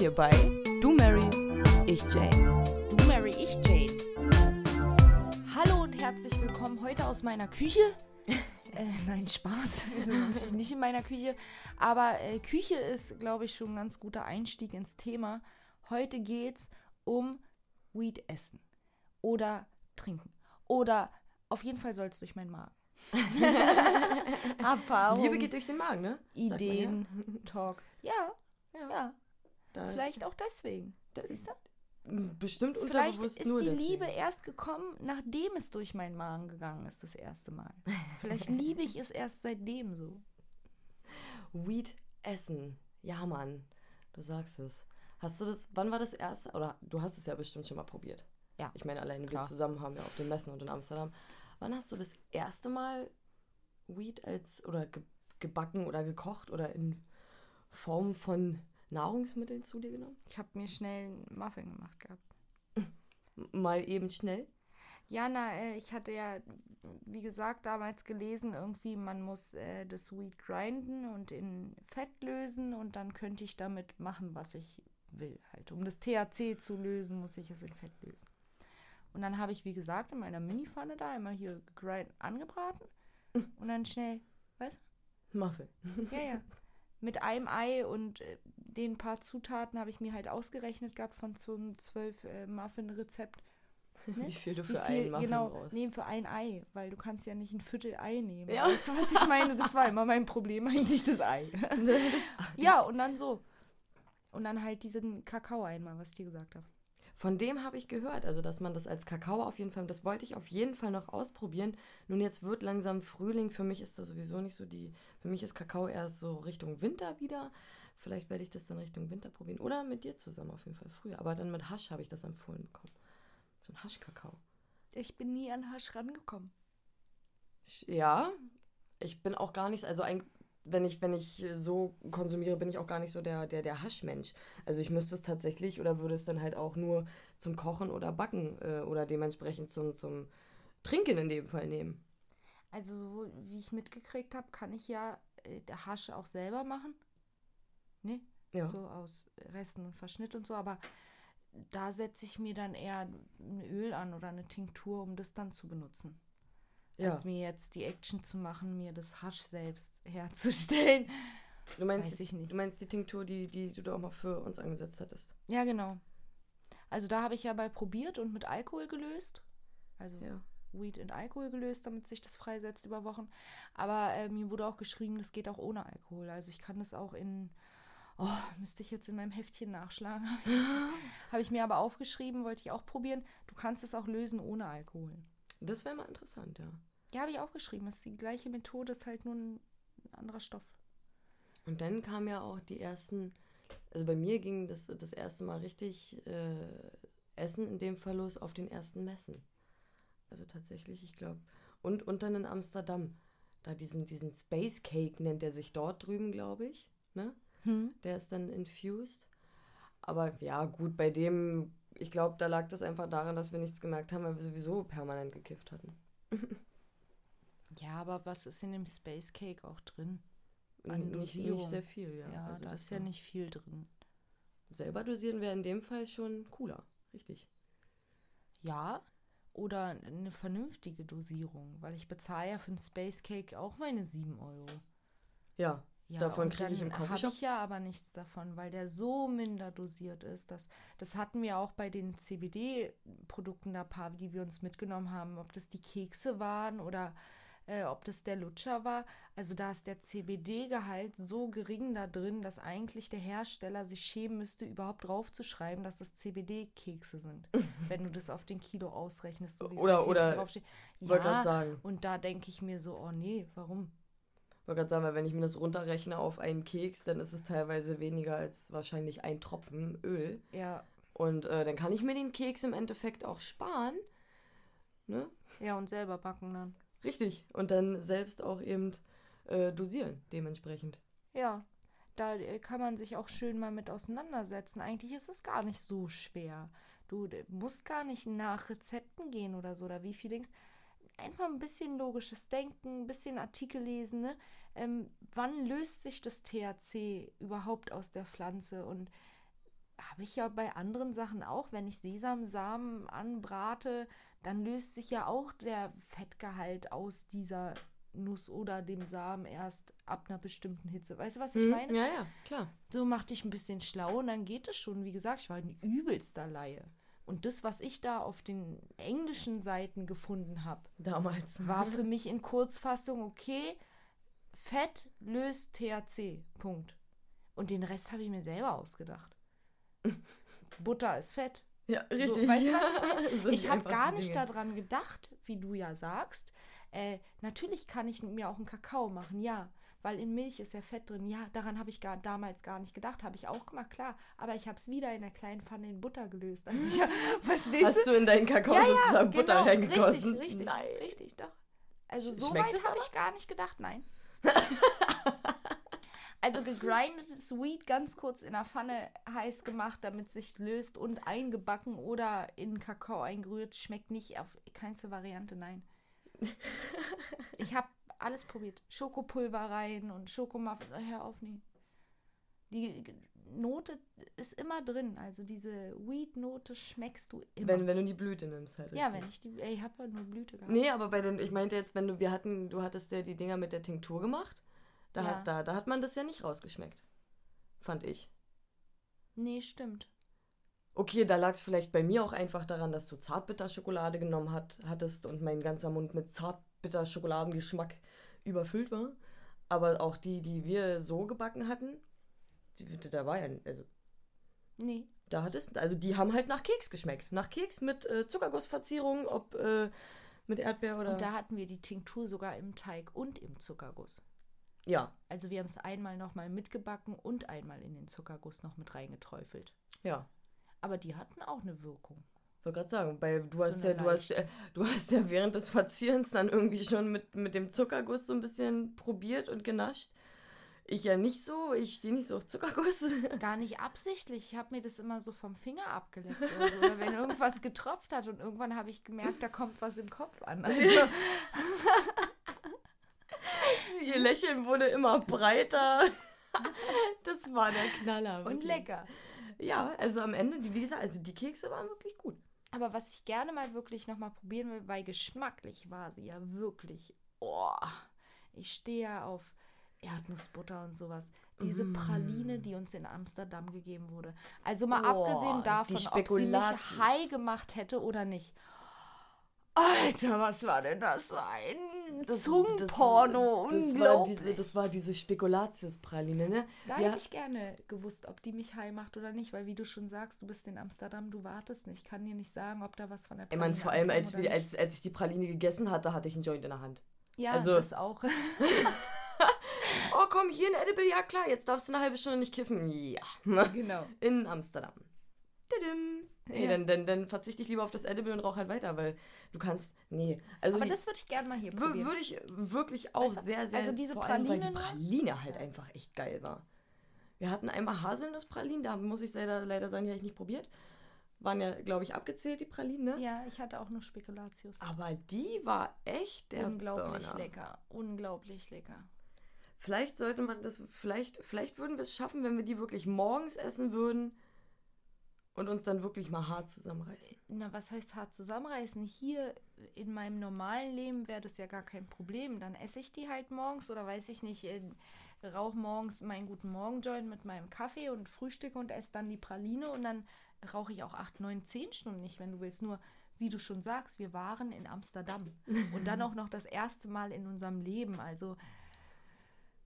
hier bei Du Mary, ich Jane. Du Mary, ich Jane. Hallo und herzlich willkommen heute aus meiner Küche. äh, nein, Spaß. Wir sind natürlich nicht in meiner Küche. Aber äh, Küche ist, glaube ich, schon ein ganz guter Einstieg ins Thema. Heute geht es um Weed essen. Oder trinken. Oder auf jeden Fall soll es durch meinen Magen. Erfahrung. Liebe geht durch den Magen, ne? Man ja. Ideen, Talk. Ja, Ja. ja. Da, Vielleicht auch deswegen. da, Siehst du? bestimmt Vielleicht unterbewusst ist nur die deswegen. Liebe erst gekommen, nachdem es durch meinen Magen gegangen ist, das erste Mal. Vielleicht liebe ich es erst seitdem so. Weed essen. Ja, Mann. Du sagst es. Hast du das, wann war das erste? Oder du hast es ja bestimmt schon mal probiert. Ja. Ich meine, alleine Klar. wir zusammen haben ja auf den Messen und in Amsterdam. Wann hast du das erste Mal Weed als oder ge gebacken oder gekocht oder in Form von Nahrungsmitteln zu dir genommen? Ich habe mir schnell einen Muffin gemacht gehabt. Mal eben schnell? Ja, na, äh, ich hatte ja, wie gesagt, damals gelesen, irgendwie, man muss äh, das Weed grinden und in Fett lösen und dann könnte ich damit machen, was ich will. Halt, um das THC zu lösen, muss ich es in Fett lösen. Und dann habe ich, wie gesagt, in meiner Minipfanne da immer hier gegrindet, angebraten und dann schnell, weißt Muffin. Ja, ja. Mit einem Ei und äh, den paar Zutaten habe ich mir halt ausgerechnet gehabt von zum 12 äh, Muffin-Rezept. Ne? Wie viel du für viel, einen Muffin genau, brauchst. nehmen für ein Ei, weil du kannst ja nicht ein Viertel Ei nehmen. Ja. Weißt du, was ich meine? Das war immer mein Problem, eigentlich das Ei. ja, und dann so. Und dann halt diesen Kakao einmal, was ich dir gesagt habe. Von dem habe ich gehört, also dass man das als Kakao auf jeden Fall, das wollte ich auf jeden Fall noch ausprobieren. Nun jetzt wird langsam Frühling, für mich ist das sowieso nicht so die, für mich ist Kakao erst so Richtung Winter wieder. Vielleicht werde ich das dann Richtung Winter probieren oder mit dir zusammen auf jeden Fall früher. Aber dann mit Hasch habe ich das empfohlen bekommen. So ein Haschkakao. Ich bin nie an Hasch rangekommen. Ja, ich bin auch gar nicht, also ein, wenn ich, wenn ich so konsumiere, bin ich auch gar nicht so der, der, der Haschmensch. Also ich müsste es tatsächlich oder würde es dann halt auch nur zum Kochen oder Backen äh, oder dementsprechend zum, zum Trinken in dem Fall nehmen. Also, so wie ich mitgekriegt habe, kann ich ja äh, Hasch auch selber machen. Ne? Ja. So aus Resten und Verschnitt und so, aber da setze ich mir dann eher ein Öl an oder eine Tinktur, um das dann zu benutzen. ja. als mir jetzt die Action zu machen, mir das Hasch selbst herzustellen. Du meinst, Weiß ich nicht. du meinst die Tinktur, die, die du da auch mal für uns angesetzt hattest. Ja, genau. Also da habe ich ja bei probiert und mit Alkohol gelöst. Also Ja. Weed in Alkohol gelöst, damit sich das freisetzt über Wochen. Aber äh, mir wurde auch geschrieben, das geht auch ohne Alkohol. Also ich kann das auch in, oh, müsste ich jetzt in meinem Heftchen nachschlagen. Habe ich, mir aber aufgeschrieben, wollte ich auch probieren. Du kannst es auch lösen ohne Alkohol. Das wäre mal interessant, ja. Ja, habe ich aufgeschrieben. Das ist die gleiche Methode, ist halt nur ein anderer Stoff. Und dann kamen ja auch die ersten, also bei mir ging das das erste Mal richtig äh, Essen in dem Fall los auf den ersten Messen. Also tatsächlich, ich glaube. Und, und dann in Amsterdam. Da diesen, diesen Space Cake nennt er sich dort drüben, glaube ich. Ne? Hm? Der ist dann infused. Aber ja, gut, bei dem, ich glaube, da lag das einfach daran, dass wir nichts gemerkt haben, weil wir sowieso permanent gekifft hatten. Ja, aber was ist in dem Space Cake auch drin? An Nicht, Dosierung. nicht sehr viel, ja. Ja, also da das ist ja nicht viel drin. Selber dosieren wäre in dem Fall schon cooler. Richtig. Ja, oder eine vernünftige Dosierung, weil ich bezahle ja für einen Space Cake auch meine 7 Euro. Ja, Ja, Davon kriege ich im dann habe Coffeeshop. ich ja aber nichts davon, weil der so minder dosiert ist. Dass, das hatten wir auch bei den CBD-Produkten da paar, die wir uns mitgenommen haben. Ob das die Kekse waren oder äh, ob das der Lutscher war. Also da ist der CBD-Gehalt so gering da drin, dass eigentlich der Hersteller sich schämen müsste, überhaupt draufzuschreiben, dass das CBD-Kekse sind. wenn du das auf den Kilo ausrechnest. So wie es Oder- oder- draufsteht. Ja, sagen. und da denke ich mir so, oh nee, warum? Wollte gerade sagen, weil wenn ich mir das runterrechne auf einen Keks, dann ist es teilweise weniger als wahrscheinlich ein Tropfen Öl. Ja, Und äh, dann kann ich mir den Keks im Endeffekt auch sparen. Ne? ja, und selber backen dann. Richtig. Und dann selbst auch eben äh, dosieren, dementsprechend. Ja, da äh, kann man sich auch schön mal mit auseinandersetzen. Eigentlich ist es gar nicht so schwer. Du äh, musst gar nicht nach Rezepten gehen oder so, oder wie viel denkst. Einfach ein bisschen logisches Denken, ein bisschen Artikel lesen, ne? Ähm, wann löst sich das THC überhaupt aus der Pflanze? Und habe ich ja bei anderen Sachen auch. Wenn ich Sesamsamen anbrate, dann löst sich ja auch der Fettgehalt aus dieser Nuss oder dem Samen erst ab einer bestimmten Hitze. Weißt du, was ich Hm, meine? Ja, ja, klar. So macht dich ein bisschen schlau und dann geht es schon. Wie gesagt, ich war ein übelster Laie. Und das, was ich da auf den englischen Seiten gefunden habe, Damals. war für mich in Kurzfassung okay. Fett löst THC. Punkt. Und den Rest habe ich mir selber ausgedacht. Butter ist Fett. Ja, So, richtig. weißt ja. was ich? Sind Ich habe gar nicht Dinge. daran gedacht, wie du ja sagst. Äh, natürlich kann ich mir auch einen Kakao machen, ja. Weil in Milch ist ja Fett drin. Ja, daran habe ich gar, damals gar nicht gedacht. Habe ich auch gemacht, klar. Aber ich habe es wieder in der kleinen Pfanne in Butter gelöst. Also ich, verstehst Hast du? in deinen Kakao Ja, ja, sozusagen Butter genau, reingegossen? Richtig, richtig, Nein. richtig, doch. Also so schmeckt weit es habe ich gar nicht gedacht, nein. also gegrindetes Weed ganz kurz in der Pfanne heiß gemacht, damit sich löst und eingebacken oder in Kakao eingerührt, schmeckt nicht auf keinste Variante, nein. Ich habe alles probiert. Schokopulver rein und Schokomuffins. Hör auf, nee. Die Note ist immer drin. Also diese Weed-Note schmeckst du immer. Wenn, wenn du die Blüte nimmst halt. Ja, wenn ich die. Ey, ich habe ja nur Blüte gehabt. Nee, aber bei den, ich meinte jetzt, wenn du, wir hatten, du hattest ja die Dinger mit der Tinktur gemacht. Da, Ja. hat, da, da hat man das ja nicht rausgeschmeckt. Fand ich. Nee, stimmt. Okay, da lag es vielleicht bei mir auch einfach daran, dass du Zartbitterschokolade genommen hat, hattest und mein ganzer Mund mit Zartbitterschokoladengeschmack überfüllt war. Aber auch die, die wir so gebacken hatten, die, da war ja, also Nee. da hat es, also die haben halt nach Keks geschmeckt. Nach Keks mit äh, Zuckergussverzierung, ob äh, mit Erdbeer oder. Und da hatten wir die Tinktur sogar im Teig und im Zuckerguss. ja, Also wir haben es einmal nochmal mitgebacken und einmal in den Zuckerguss noch mit reingeträufelt. ja. Aber die hatten auch eine Wirkung. Ich wollte gerade sagen, weil du hast, eine ja, du, hast, äh, du hast ja während des Verzierens dann irgendwie schon mit, mit dem Zuckerguss so ein bisschen probiert und genascht. Ich ja nicht so, ich stehe nicht so auf Zuckerguss. Gar nicht absichtlich. Ich habe mir das immer so vom Finger abgeleckt. Oder, so. oder wenn irgendwas getropft hat und irgendwann habe ich gemerkt, da kommt was im Kopf an. Also, Ihr Lächeln wurde immer breiter. Das war der Knaller. und wirklich. lecker. Ja, also am Ende, wie gesagt, also die Kekse waren wirklich gut. Aber was ich gerne mal wirklich nochmal probieren will, weil geschmacklich war sie ja wirklich. Oh, ich stehe ja auf Erdnussbutter und sowas. Diese Mm. Praline, die uns in Amsterdam gegeben wurde. Also mal Oh, abgesehen davon, ob sie mich high gemacht hätte oder nicht. Alter, was war denn das für ein Zungenporno? Das, das, war diese, das war diese Spekulatius-Praline, ne? Da Ja. hätte ich gerne gewusst, ob die mich high macht oder nicht, weil wie du schon sagst, du bist in Amsterdam, du wartest nicht. Ich kann dir nicht sagen, ob da was von der Ich meine, vor allem, als, wir, als, als ich die Praline gegessen hatte, hatte ich einen Joint in der Hand. Ja, also- das auch. Oh, komm, hier ein Edible, ja klar, jetzt darfst du eine halbe Stunde nicht kiffen. Ja. genau. In Amsterdam. Didim. Nee, Ja. dann, dann, dann verzichte ich lieber auf das Edible und rauche halt weiter, weil du kannst. Nee. Also Aber das würde ich gerne mal hier probieren. würde ich wirklich auch Weißt sehr, sehr. also diese vor allem, weil die Praline, ne? Halt einfach echt geil war. Wir hatten einmal Haselnusspralinen, da muss ich leider, leider sagen, die habe ich nicht probiert. Waren ja, glaube ich, abgezählt, die Pralinen, ne? ja, ich hatte auch nur Spekulatius. Aber die war echt der Unglaublich Burner. lecker. Unglaublich lecker. Vielleicht sollte man das, vielleicht, vielleicht würden wir es schaffen, wenn wir die wirklich morgens essen würden und uns dann wirklich mal hart zusammenreißen. Na, was heißt hart zusammenreißen? Hier in meinem normalen Leben wäre das ja gar kein Problem. Dann esse ich die halt morgens oder weiß ich nicht, äh, rauche morgens meinen guten Morgenjoint mit meinem Kaffee und frühstücke und esse dann die Praline und dann rauche ich auch 8, 9, 10 Stunden nicht, wenn du willst. Nur, wie du schon sagst, wir waren in Amsterdam und dann auch noch das erste Mal in unserem Leben. Also,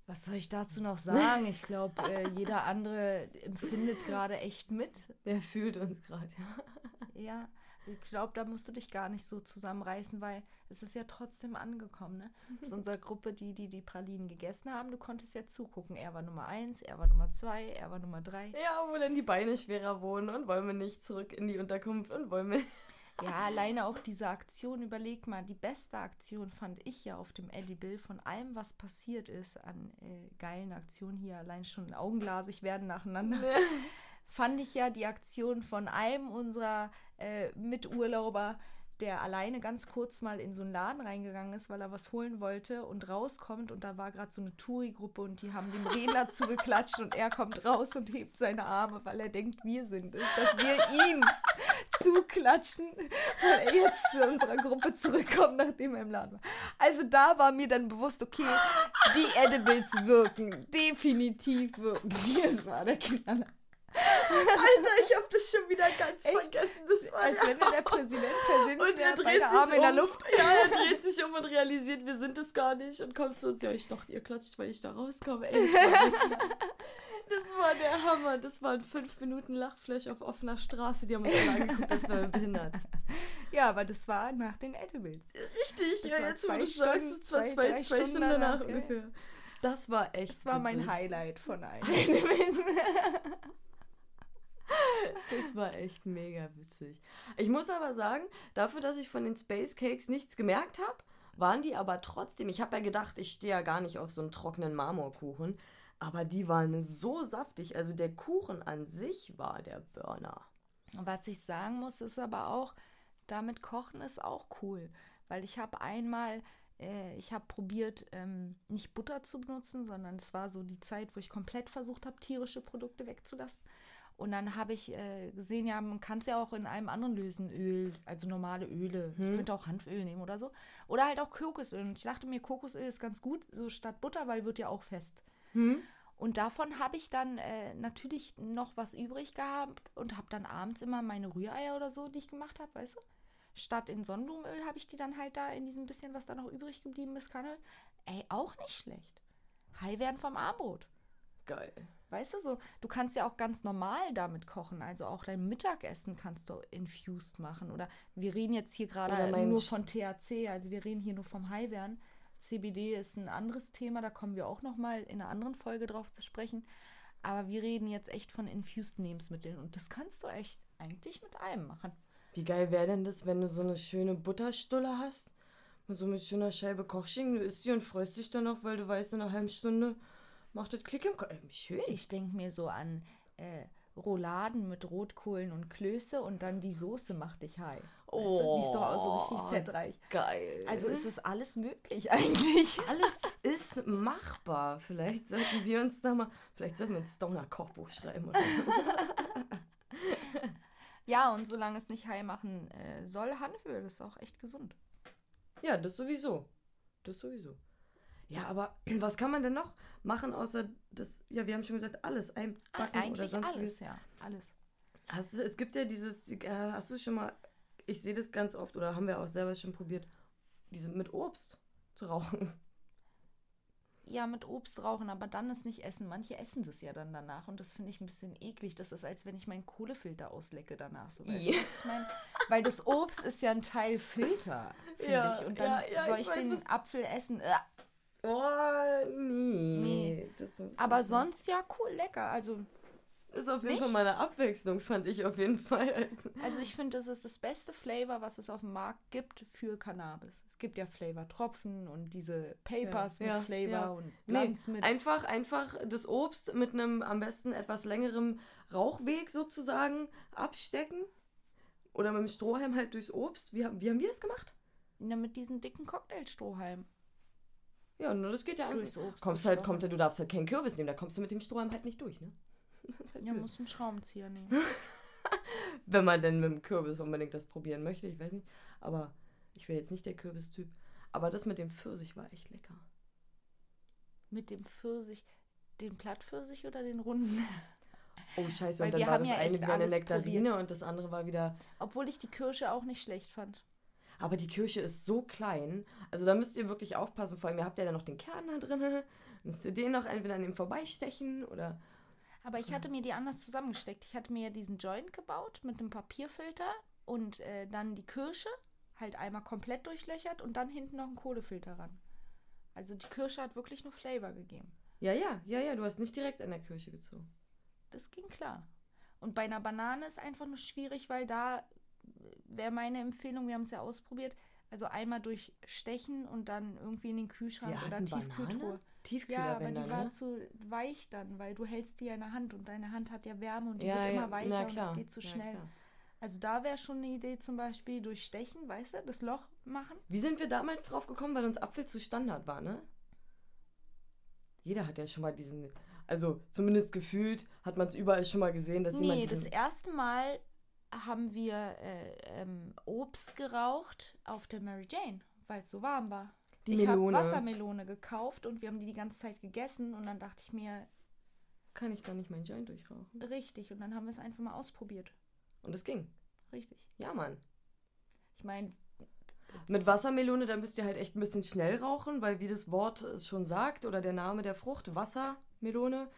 was soll ich dazu noch sagen? Ich glaube, äh, jeder andere empfindet gerade echt mit. Der fühlt uns gerade, ja. Ja, ich glaube, da musst du dich gar nicht so zusammenreißen, weil es ist ja trotzdem angekommen. Ne? Aus unserer Gruppe, die, die die Pralinen gegessen haben, du konntest ja zugucken. Er war Nummer eins, er war Nummer zwei, er war Nummer drei. Ja, wo dann die Beine schwerer wohnen und wollen wir nicht zurück in die Unterkunft und wollen wir. Ja, alleine auch diese Aktion, überleg mal, die beste Aktion fand ich ja auf dem Edible von allem, was passiert ist an äh, geilen Aktionen hier, allein schon augenglasig werden nacheinander. fand ich ja die Aktion von einem unserer äh, Miturlauber, der alleine ganz kurz mal in so einen Laden reingegangen ist, weil er was holen wollte und rauskommt und da war gerade so eine Touri-Gruppe und die haben dem Redner zugeklatscht und er kommt raus und hebt seine Arme, weil er denkt, wir sind es, dass wir ihm zuklatschen, weil er jetzt zu unserer Gruppe zurückkommt, nachdem er im Laden war. Also da war mir dann bewusst, okay, die Edibles wirken, definitiv wirken. Das war der Knaller. Alter, ich hab das schon wieder ganz Echt? vergessen. Das war Als wenn der Präsident persönlich und er dreht sich Arme um, in der Luft. Ja, er dreht sich um und realisiert, wir sind es gar nicht und kommt zu uns. Ja, ich dachte, ihr klatscht, weil ich da rauskomme. Ey, das, war das war der Hammer. Das waren fünf Minuten Lachflash auf offener Straße. Die haben uns alle angeguckt, als wären wir behindert. Ja, aber das war nach den Edibles. Richtig, das ja, jetzt wo du sagst, es war zwei, zwei, zwei Stunden danach, danach ungefähr. Das war echt. Das war witzig. mein Highlight von allen. Das war echt mega witzig. Ich muss aber sagen, dafür, dass ich von den Space Cakes nichts gemerkt habe, waren die aber trotzdem, ich habe ja gedacht, ich stehe ja gar nicht auf so einen trockenen Marmorkuchen, aber die waren so saftig. Also der Kuchen an sich war der Burner. Was ich sagen muss, ist aber auch, damit kochen ist auch cool, weil ich habe einmal äh, ich habe probiert, ähm, nicht Butter zu benutzen, sondern es war so die Zeit, wo ich komplett versucht habe, tierische Produkte wegzulassen. Und dann habe ich äh, gesehen, ja, man kann es ja auch in einem anderen lösen, Öl, also normale Öle. Hm. Ich könnte auch Hanföl nehmen oder so. Oder halt auch Kokosöl. Und ich dachte mir, Kokosöl ist ganz gut, so statt Butter, weil wird ja auch fest. Hm. Und davon habe ich dann äh, natürlich noch was übrig gehabt und habe dann abends immer meine Rühreier oder so, die ich gemacht habe, weißt du? Statt in Sonnenblumenöl habe ich die dann halt da in diesem bisschen, was da noch übrig geblieben ist, kann Ey, auch nicht schlecht. High werden vom Armbrot. Geil. Weißt du so, du kannst ja auch ganz normal damit kochen. Also auch dein Mittagessen kannst du infused machen. Oder wir reden jetzt hier gerade nur von THC, also wir reden hier nur vom Highwern. CBD ist ein anderes Thema, da kommen wir auch noch mal in einer anderen Folge drauf zu sprechen. Aber wir reden jetzt echt von infused Lebensmitteln und das kannst du echt eigentlich mit allem machen. Wie geil wäre denn das, wenn du so eine schöne Butterstulle hast? So mit schöner Scheibe Kochschinken, du isst die und freust dich dann noch, weil du weißt, in einer halben Stunde macht das Klick im Kopf. Ähm, schön. Ich denke mir so an äh, Rouladen mit Rotkohlen und Klöße und dann die Soße macht dich high. Oh, weißt du? Die ist doch auch so richtig oh, fettreich. Geil. Also ist es alles möglich eigentlich. Alles ist machbar. Vielleicht sollten wir uns da mal, vielleicht sollten wir ein Stoner-Kochbuch schreiben oder so. ja, und solange es nicht high machen äh, soll, Hanföl ist auch echt gesund. Ja, das sowieso. Das sowieso. Ja, aber was kann man denn noch machen, außer das, ja, wir haben schon gesagt, alles einbacken Eigentlich oder sonstiges? alles, ja, alles. Also, es gibt ja dieses, äh, hast du schon mal, ich sehe das ganz oft oder haben wir auch selber schon probiert, diese mit Obst zu rauchen. Ja, mit Obst rauchen, aber dann ist nicht essen. Manche essen das ja dann danach und das finde ich ein bisschen eklig. Das ist, als wenn ich meinen Kohlefilter auslecke danach. So, weißt yeah. ich mein, weil das Obst ist ja ein Teil Filter, finde ja, ich. Und dann ja, ja, soll ich, ich weiß, den Apfel essen. Oh, nee. nee. Aber sonst ja cool, lecker. Also. Ist auf jeden nicht? Fall meine Abwechslung, fand ich auf jeden Fall. Also ich finde, das ist das beste Flavor, was es auf dem Markt gibt für Cannabis. Es gibt ja Flavor-Tropfen und diese Papers ja, mit ja, Flavor ja. und Glanz nee, mit. Einfach, einfach das Obst mit einem am besten etwas längerem Rauchweg sozusagen abstecken. Oder mit dem Strohhalm halt durchs Obst. Wie, wie haben wir das gemacht? Na, mit diesen dicken Cocktailstrohhalm. Ja, nur das geht ja einfach. Durchs Obst kommst halt, kommt, du darfst halt keinen Kürbis nehmen, da kommst du mit dem Strohhalm halt nicht durch, ne? Halt ja, blöd. musst einen Schraubenzieher nehmen. Wenn man denn mit dem Kürbis unbedingt das probieren möchte, ich weiß nicht. Aber ich wäre jetzt nicht der Kürbistyp. Aber das mit dem Pfirsich war echt lecker. Mit dem Pfirsich, den Plattpfirsich oder den runden? Oh scheiße, Weil und dann war das ja eine wieder eine Nektarine probiert. und das andere war wieder... Obwohl ich die Kirsche auch nicht schlecht fand. Aber die Kirche ist so klein. Also da müsst ihr wirklich aufpassen. Vor allem, ihr habt ja dann noch den Kern da drin. Müsst ihr den noch entweder an dem vorbeistechen oder. Aber ich hatte mir die anders zusammengesteckt. Ich hatte mir ja diesen Joint gebaut mit einem Papierfilter und äh, dann die Kirsche halt einmal komplett durchlöchert und dann hinten noch einen Kohlefilter ran. Also die Kirsche hat wirklich nur Flavor gegeben. Ja, ja, ja, ja, du hast nicht direkt an der Kirsche gezogen. Das ging klar. Und bei einer Banane ist einfach nur schwierig, weil da wäre meine Empfehlung, wir haben es ja ausprobiert, also einmal durchstechen und dann irgendwie in den Kühlschrank wir oder Tiefkühltruhe. Ja, aber die war ne? zu weich dann, weil du hältst die ja in der Hand und deine Hand hat ja Wärme und die ja, wird ja. immer weicher Na, und es geht zu schnell. Also da wäre schon eine Idee zum Beispiel durchstechen, weißt du, das Loch machen. Wie sind wir damals drauf gekommen, weil uns Apfel zu Standard war, ne? Jeder hat ja schon mal diesen, also zumindest gefühlt hat man es überall schon mal gesehen, dass jemand Nee, das erste Mal haben wir äh, ähm, Obst geraucht auf der Mary Jane, weil es so warm war. Die ich habe Melone. Wassermelone gekauft und wir haben die die ganze Zeit gegessen und dann dachte ich mir, kann ich da nicht meinen Joint durchrauchen? richtig. Und dann haben wir es einfach mal ausprobiert. Und es ging. Richtig. Ja, Mann. Ich meine, Mit Wassermelone, da müsst ihr halt echt ein bisschen schnell rauchen, weil wie das Wort es schon sagt oder der Name der Frucht, Wassermelone,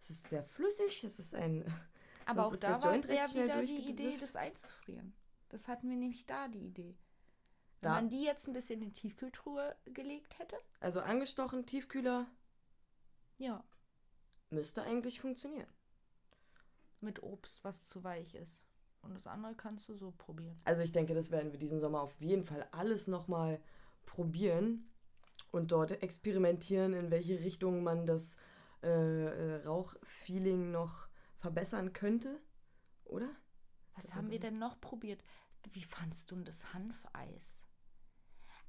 es ist sehr flüssig, es ist ein... aber sonst auch da war schnell wieder die Idee, das einzufrieren. Das hatten wir nämlich da, die Idee. Wenn Da. man die jetzt ein bisschen in die Tiefkühltruhe gelegt hätte, Also angestochen, Tiefkühler, ja, müsste eigentlich funktionieren. mit Obst, was zu weich ist. Und das andere kannst du so probieren. Also ich denke, das werden wir diesen Sommer auf jeden Fall alles nochmal probieren und dort experimentieren, in welche Richtung man das äh, äh, Rauchfeeling noch verbessern könnte, oder? Was Das haben wir denn noch probiert? Wie fandst du denn das Hanfeis?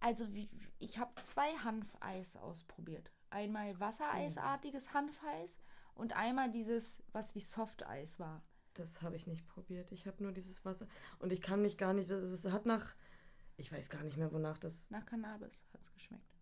Also wie, ich habe zwei Hanfeis ausprobiert. Einmal Wassereisartiges Hanfeis und einmal dieses, was wie Softeis war. Das habe ich nicht probiert. Ich habe nur dieses Wasser und ich kann mich gar nicht. Es hat nach, ich weiß gar nicht mehr, wonach das. Nach Cannabis hat es geschmeckt.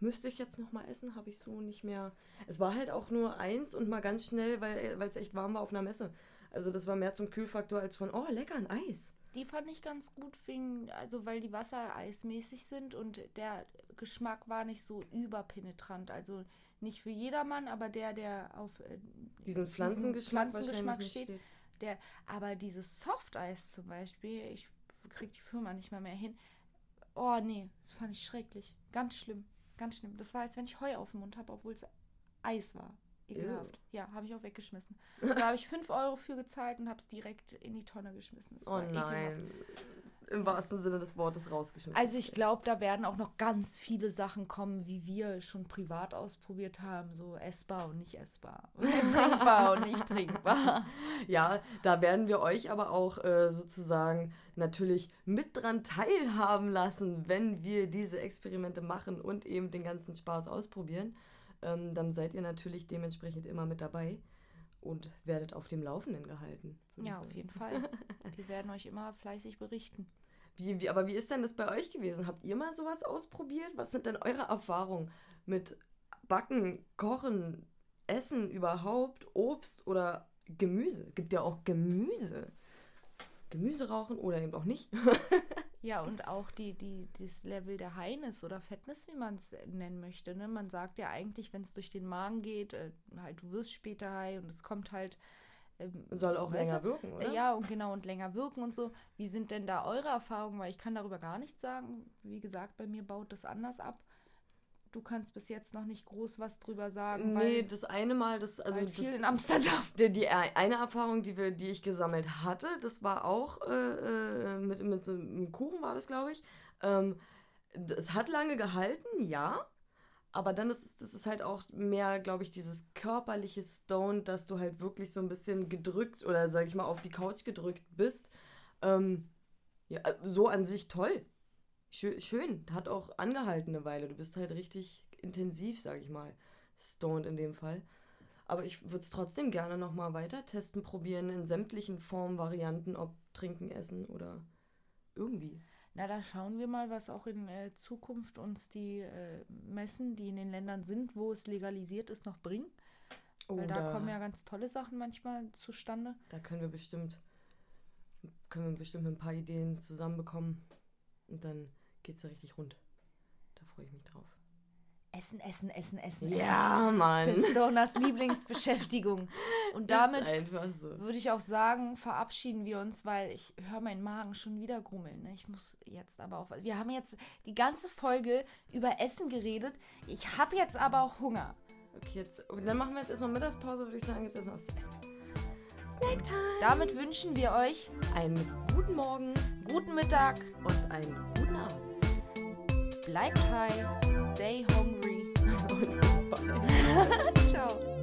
Müsste ich jetzt noch mal essen, habe ich so nicht mehr. Es war halt auch nur eins und mal ganz schnell, weil es echt warm war auf einer Messe. Also das war mehr zum Kühlfaktor als von, oh, lecker, ein Eis. Die fand ich ganz gut, wegen, also weil die Wassereismäßig sind und der Geschmack war nicht so überpenetrant. Also nicht für jedermann, aber der, der auf äh, Diesen Pflanzengeschmack, Pflanzengeschmack steht. Der, aber dieses Softeis zum Beispiel, ich krieg die Firma nicht mal mehr hin. Oh nee, das fand ich schrecklich. Ganz schlimm. Ganz schlimm. Das war, als wenn ich Heu auf dem Mund habe, obwohl es Eis war. Ekelhaft. Ja, habe ich auch weggeschmissen. Da habe ich 5 Euro für gezahlt und habe es direkt in die Tonne geschmissen. Das Oh war ekelhaft. Im wahrsten Sinne des Wortes rausgeschmissen. Also ich glaube, da werden auch noch ganz viele Sachen kommen, wie wir schon privat ausprobiert haben. So essbar und nicht essbar. Trinkbar und nicht trinkbar. Ja, da werden wir euch aber auch äh, sozusagen natürlich mit dran teilhaben lassen, wenn wir diese Experimente machen und eben den ganzen Spaß ausprobieren. Ähm, dann seid ihr natürlich dementsprechend immer mit dabei und werdet auf dem Laufenden gehalten. Ja, auf jeden Fall. Wir werden euch immer fleißig berichten. Wie, wie, aber wie ist denn das bei euch gewesen? Habt ihr mal sowas ausprobiert? Was sind denn eure Erfahrungen mit Backen, Kochen, Essen überhaupt, Obst oder Gemüse? Es gibt ja auch Gemüse. Gemüse rauchen oder eben auch nicht. Ja, und auch die, die, das Level der Heines oder Fettness, wie man es nennen möchte. Ne? Man sagt ja eigentlich, wenn es durch den Magen geht, äh, halt, du wirst später high und es kommt halt. Ähm, Soll auch länger du? wirken, oder? Ja, und genau, und länger wirken und so. Wie sind denn da eure Erfahrungen? Weil ich kann darüber gar nichts sagen. Wie gesagt, bei mir baut das anders ab. Du kannst bis jetzt noch nicht groß was drüber sagen, Nee, das eine Mal, das, also das, viel in Amsterdam. die, die eine Erfahrung, die, wir, die ich gesammelt hatte, das war auch äh, äh, mit, mit so einem Kuchen, war das, glaube ich. Ähm, es hat lange gehalten, ja. Aber dann ist es- ist halt auch mehr, glaube ich, dieses körperliche Stone, dass du halt wirklich so ein bisschen gedrückt oder, sag ich mal, auf die Couch gedrückt bist. Ähm, ja, äh, so an sich toll. Schö schön. Hat auch angehalten eine Weile. Du bist halt richtig intensiv, sag ich mal. Stoned in dem Fall. Aber ich würde es trotzdem gerne nochmal weiter testen, probieren in sämtlichen Formen, Varianten, ob trinken, essen oder irgendwie. Na, da schauen wir mal, was auch in äh, Zukunft uns die äh, Messen, die in den Ländern sind, wo es legalisiert ist, noch bringen. Weil da Oder- kommen ja ganz tolle Sachen manchmal zustande. Da können wir bestimmt, können wir bestimmt ein paar Ideen zusammenbekommen. Und dann geht's da richtig rund. Da freue ich mich drauf. Essen, essen, essen, essen, Ja, Mann. essen. Pistoners Lieblingsbeschäftigung. Und Ist damit so. würde ich auch sagen, verabschieden wir uns, weil ich höre meinen Magen schon wieder grummeln. Ne? Ich muss jetzt aber auch. Wir haben jetzt die ganze Folge über Essen geredet. Ich habe jetzt aber auch Hunger. Okay, jetzt, dann machen wir jetzt erstmal Mittagspause, würde ich sagen, gibt es erstmal was zu essen. Snack Time. Damit wünschen wir euch Einen guten Morgen guten Mittag. und einen guten Abend. Bleibt high, stay hungry. Und bis bald. Ciao.